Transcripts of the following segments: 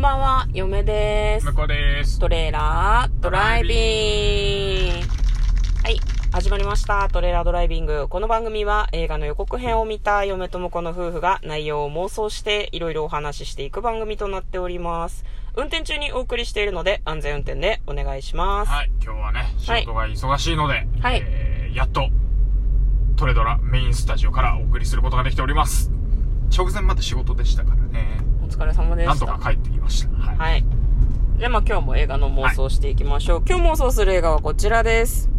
んばんは、嫁です向。こうです。トレーラードライビング。はい。始まりました。トレーラードライビング。この番組は映画の予告編を見た嫁と婿の夫婦が内容を妄想していろいろお話ししていく番組となっております。運転中にお送りしているので安全運転でお願いします。はい、今日はね、仕事が忙しいので、はいえーやっと、トレドラメインスタジオからお送りすることができております。直前まで仕事でしたからね、お疲れ様でした。なんとか帰ってきました。はい。はい。で、まあ今日も映画の妄想をしていきましょう。今日妄想する映画はこちらです。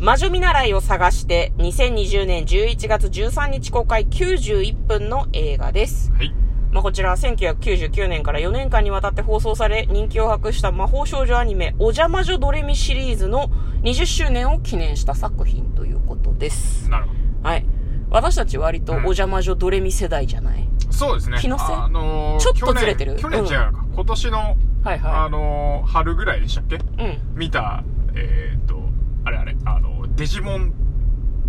魔女見習いを探して2020年11月13日公開91分の映画です。はい。まあこちらは1999年から4年間にわたって放送され人気を博した魔法少女アニメお邪魔女ドレミシリーズの20周年を記念した作品ということです。なるほはい。私たち割とおうん邪魔女ドレミ世代じゃない、ど。そうですね。気のせいあのーちょっとずれてる？去年去年うん違うか。今年の、はいはあのー春ぐらいでしたっけ？い。うん。見た、えーっと、あれあれ、あの、デジモン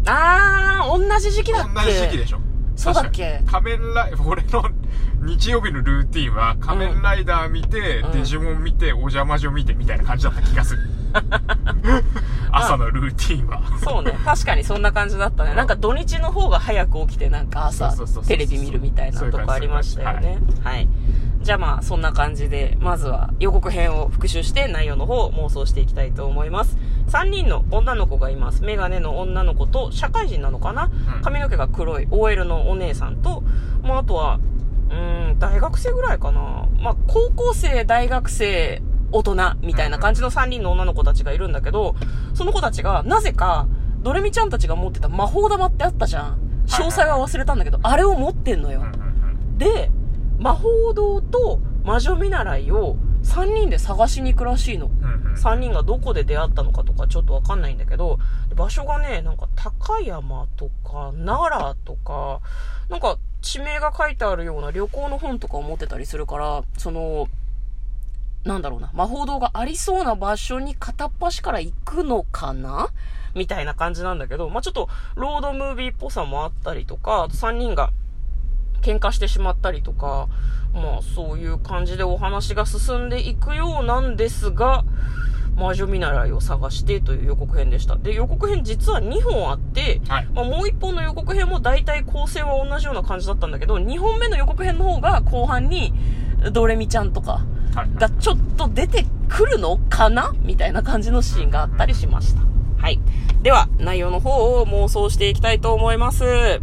あー、同じ時期だっけ？同じ時期でしょ。そうだっけ？確か仮面ライ俺の 日曜日のルーティンは仮面ライダー見て、うんデジモン見て、お邪魔女見てみたいな感じだった気がする。ルーティンは。そうね。確かにそんな感じだったね。なんか土日の方が早く起きてなんか朝テレビ見るみたいなとこありましたよね。はい。じゃあまあそんな感じで、まずは予告編を復習して内容の方を妄想していきたいと思います。3人の女の子がいます。メガネの女の子と社会人なのかな？うん髪の毛が黒い OL のお姉さんと、もうあとは、うーん、大学生ぐらいかな。まあ高校生、大学生、大人みたいな感じの3人の女の子たちがいるんだけど、その子たちが、なぜか、ドレミちゃんたちが持ってた魔法玉ってあったじゃん。詳細は忘れたんだけど、あれを持ってんのよで、魔法堂と魔女見習いを3人で探しに行くらしいの。うんうん3人がどこで出会ったのかとかちょっとわかんないんだけど、場所がね、なんか高山とか奈良とか、なんか地名が書いてあるような旅行の本とかを持ってたりするから、その、なんだろうな、魔法堂がありそうな場所に片っ端から行くのかな？みたいな感じなんだけど、まあ、ちょっとロードムービーっぽさもあったりとか、あと3人が喧嘩してしまったりとか、まあそういう感じでお話が進んでいくようなんですが、魔女見習いを探してという予告編でした。で、予告編実は2本あって、はい。まあ、もう1本の予告編も大体構成は同じような感じだったんだけど、2本目の予告編の方が後半に、ドレミちゃんとかはい。がちょっと出てくるのかな？みたいな感じのシーンがあったりしました。はい。では、内容の方を妄想していきたいと思います。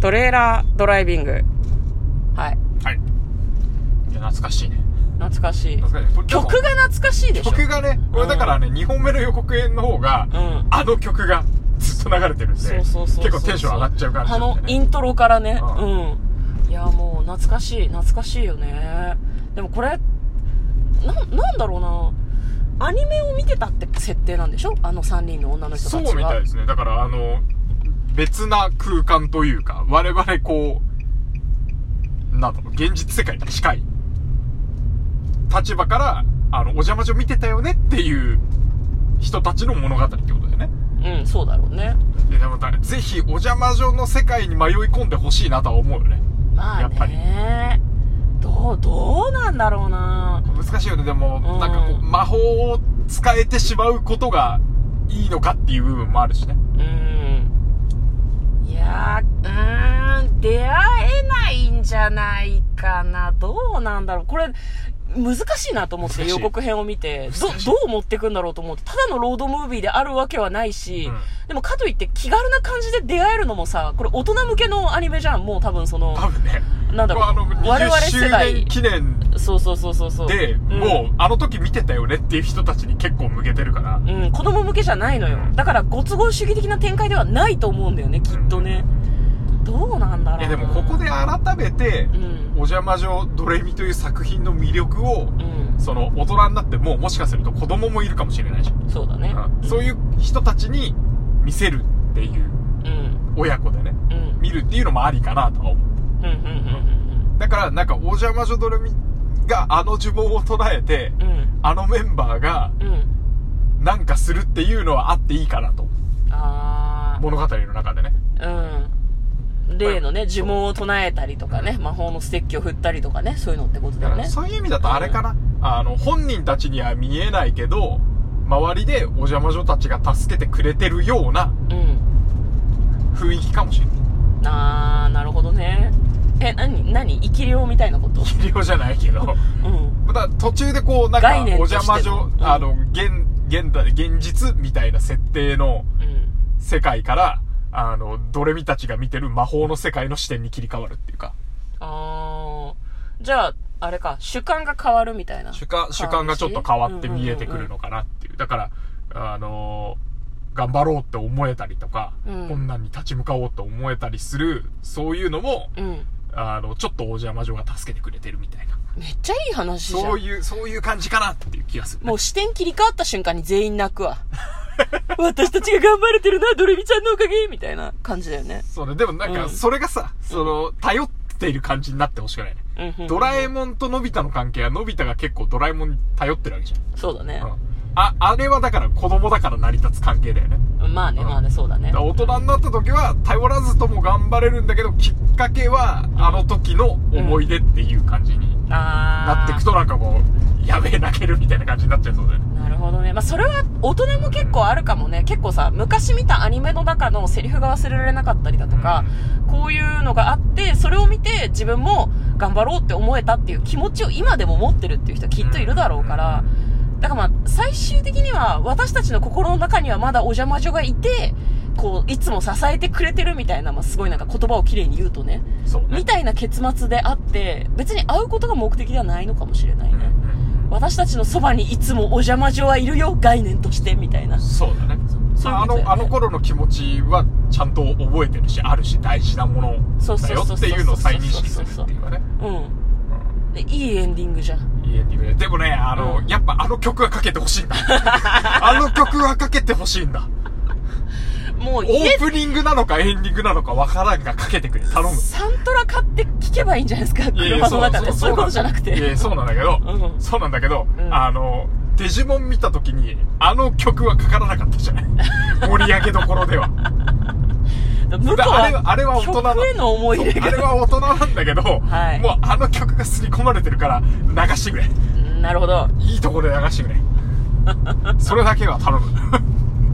トレーラードライビング。はい。はい。いや、懐かしいね。懐かしい。懐かしい。曲が懐かしいでしょ？曲がね、これだからね、2本目の予告編の方が、うん。あの曲がずっと流れてるんで。結構テンション上がっちゃう感じね。の、イントロからね。ううん。いや、もう懐かしい。懐かしいよね。でもこれ、な、なんだろうな。アニメを見てたって設定なんでしょ？あの3人の女の人たちそが。うみたいですね。だから、あの、別な空間というか、我々こう、なんだろう、現実世界に近い立場から、あの、お邪魔女見てたよねっていう人たちの物語ってことだよね。うん、そうだろうね。で、でもだ、ぜひお邪魔女の世界に迷い込んでほしいなとは思うよね。まあやっぱりね。どう、どうなんだろうな。難しいよね。でも、うんなんかこう、魔法を使えてしまうことがいいのかっていう部分もあるしね。うん。いやー、うーん、出会えないんじゃないかな。どうなんだろう。これ、難しいなと思って予告編を見て、ど、どう持ってくんだろうと思って、ただのロードムービーであるわけはないし、うんでもかといって気軽な感じで出会えるのもさ、これ大人向けのアニメじゃん。もう多分その、多分ね。なんだろう我々20周世代年記念そうそうそうそうそう。で、んもう、あの時見てたよねっていう人たちに結構向けてるから。うん、子供向けじゃないのよ。だから、ご都合主義的な展開ではないと思うんだよね、きっとね。どうなんだろうな。いやでもここで改めてう、ん。お邪魔女ドレミという作品の魅力を、うん。その大人になってもうもしかすると子供もいるかもしれないじゃん。そうだね。うんそういう人たちに見せるっていう、うん。親子でね、うん。見るっていうのもありかなとは思う。うん。うん。うん。だからなんかお邪魔女ドレミがあの呪文を唱えて。あのメンバーがうん。なんかするっていうのはあっていいかなと。あ物語の中でね。ー。うん。例のね、呪文を唱えたりとかね、魔法のステッキを振ったりとかね、そういうのってことだよね。そういう意味だとあれかな、あの、本人たちには見えないけど、周りでお邪魔女たちが助けてくれてるようなうん。雰囲気かもしれない。あー、なるほどね。え、なに、なに生き量みたいなこと？医療じゃないけど。うん。また途中でこう、なんか、お邪魔女、うんあの、現、現代、現実みたいな設定のうん。世界から、あの、ドレミたちが見てる魔法の世界の視点に切り替わるっていうか、あー。じゃあ、あれか、主観が変わるみたいな。主観、主観がちょっと変わって見えてくるのかなっていう。だから、あの頑張ろうって思えたりとか、うん困難に立ち向かおうと思えたりする、そういうのも、うん。あの、ちょっとお邪魔女が助けてくれてるみたいな。めっちゃいい話じゃん。そういう、そういう感じかなっていう気がする、もう視点切り替わった瞬間に全員泣くわ。私たちが頑張れてるな、ドレミちゃんのおかげみたいな感じだよね。そうね。でもなんか、うんそれがさ、その、頼っている感じになってほしくないね。うんうんうんドラえもんとのび太の関係は、のび太が結構ドラえもんに頼ってるわけじそうだねゃん。。うん。あ、あれはだから子供だから成り立つ関係だよね。まあね、うんまあね、そうだねだ大人になった時は、頼らずとも頑張れるんだけど、きっかけは、あの時の思い出っていう感じになあっていくと、なんかこう、やべえ泣けるみたいな感じになっちゃいそうだよね。ー。なるほどね。まあそれは大人も結構あるかもね。結構さ、昔見たアニメの中のセリフが忘れられなかったりだとか、こういうのがあって、それを見て自分も頑張ろうって思えたっていう気持ちを今でも持ってるっていう人はきっといるだろうから、だからまあ、最終的には私たちの心の中にはまだお邪魔女がいて、こう、いつも支えてくれてるみたいな、まあすごいなんか言葉をきれいに言うとね、ね。みたいな結末であって、別に会うことが目的ではないのかもしれないね。私たちのそばにいつもお邪魔女はいるよ、概念として、みたいな。そうだね。あの、そういうことだよねあの頃の気持ちはちゃんと覚えてるし、あるし、大事なものだよっていうのを再認識するっていうかね。うん。で、いいエンディングじゃん。いいエンディングで。でもね、あの、うんやっぱあの曲はかけてほしいんだ。あの曲はかけてほしいんだ。オもう家ープニングなのかエンディングなのかわからんがかけてくれ。頼む。サントラ買って聞けばいいんじゃないですか車の中で。そういうことじゃなくて。やそうなんだけど、うんそうなんだけど、うんあの、デジモン見た時に、あの曲はかからなかったじゃない。盛り上げどころでは。向こうであれはあれはは大人な曲への思い入れあれが。は大人なんだけど、はいもうあの曲が刷り込まれてるから流してくれ。なるほど。いいところで流してくれ。それだけは頼む。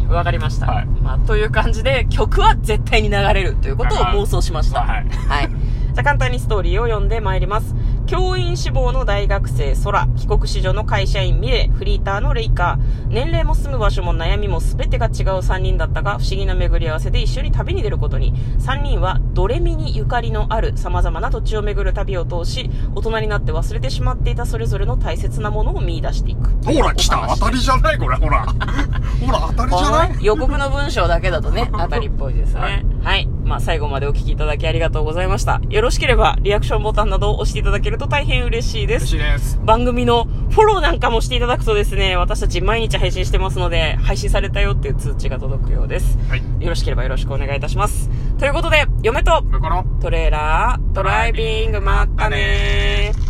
わかりました。はいまあ、という感じで、曲は絶対に流れるということを妄想しました。はいはい。じゃあ簡単にストーリーを読んでまいります。教員志望の大学生、空、帰国子女の会社員、ミレ、フリーターのレイカー、年齢も住む場所も悩みも全てが違う3人だったが、不思議な巡り合わせで一緒に旅に出ることに、3人はドレミにゆかりのある様々な土地を巡る旅を通し、大人になって忘れてしまっていたそれぞれの大切なものを見出していく。ほら、来た当たりじゃない？これ、ほら。ほら、当たりじゃない？予告の文章だけだとね、当たりっぽいですね。ははいい。まあ、最後までお聞きいただきありがとうございました。よろしければ、リアクションボタンなどを押していただけると大変嬉しいで嬉す。しいです。番組のフォローなんかもしていただくとですね、私たち毎日配信してますので、配信されたよっていう通知が届くようです。はい。よろしければよろしくお願いいたします。ということで、嫁とトレーラー、ドライビング、まったねー。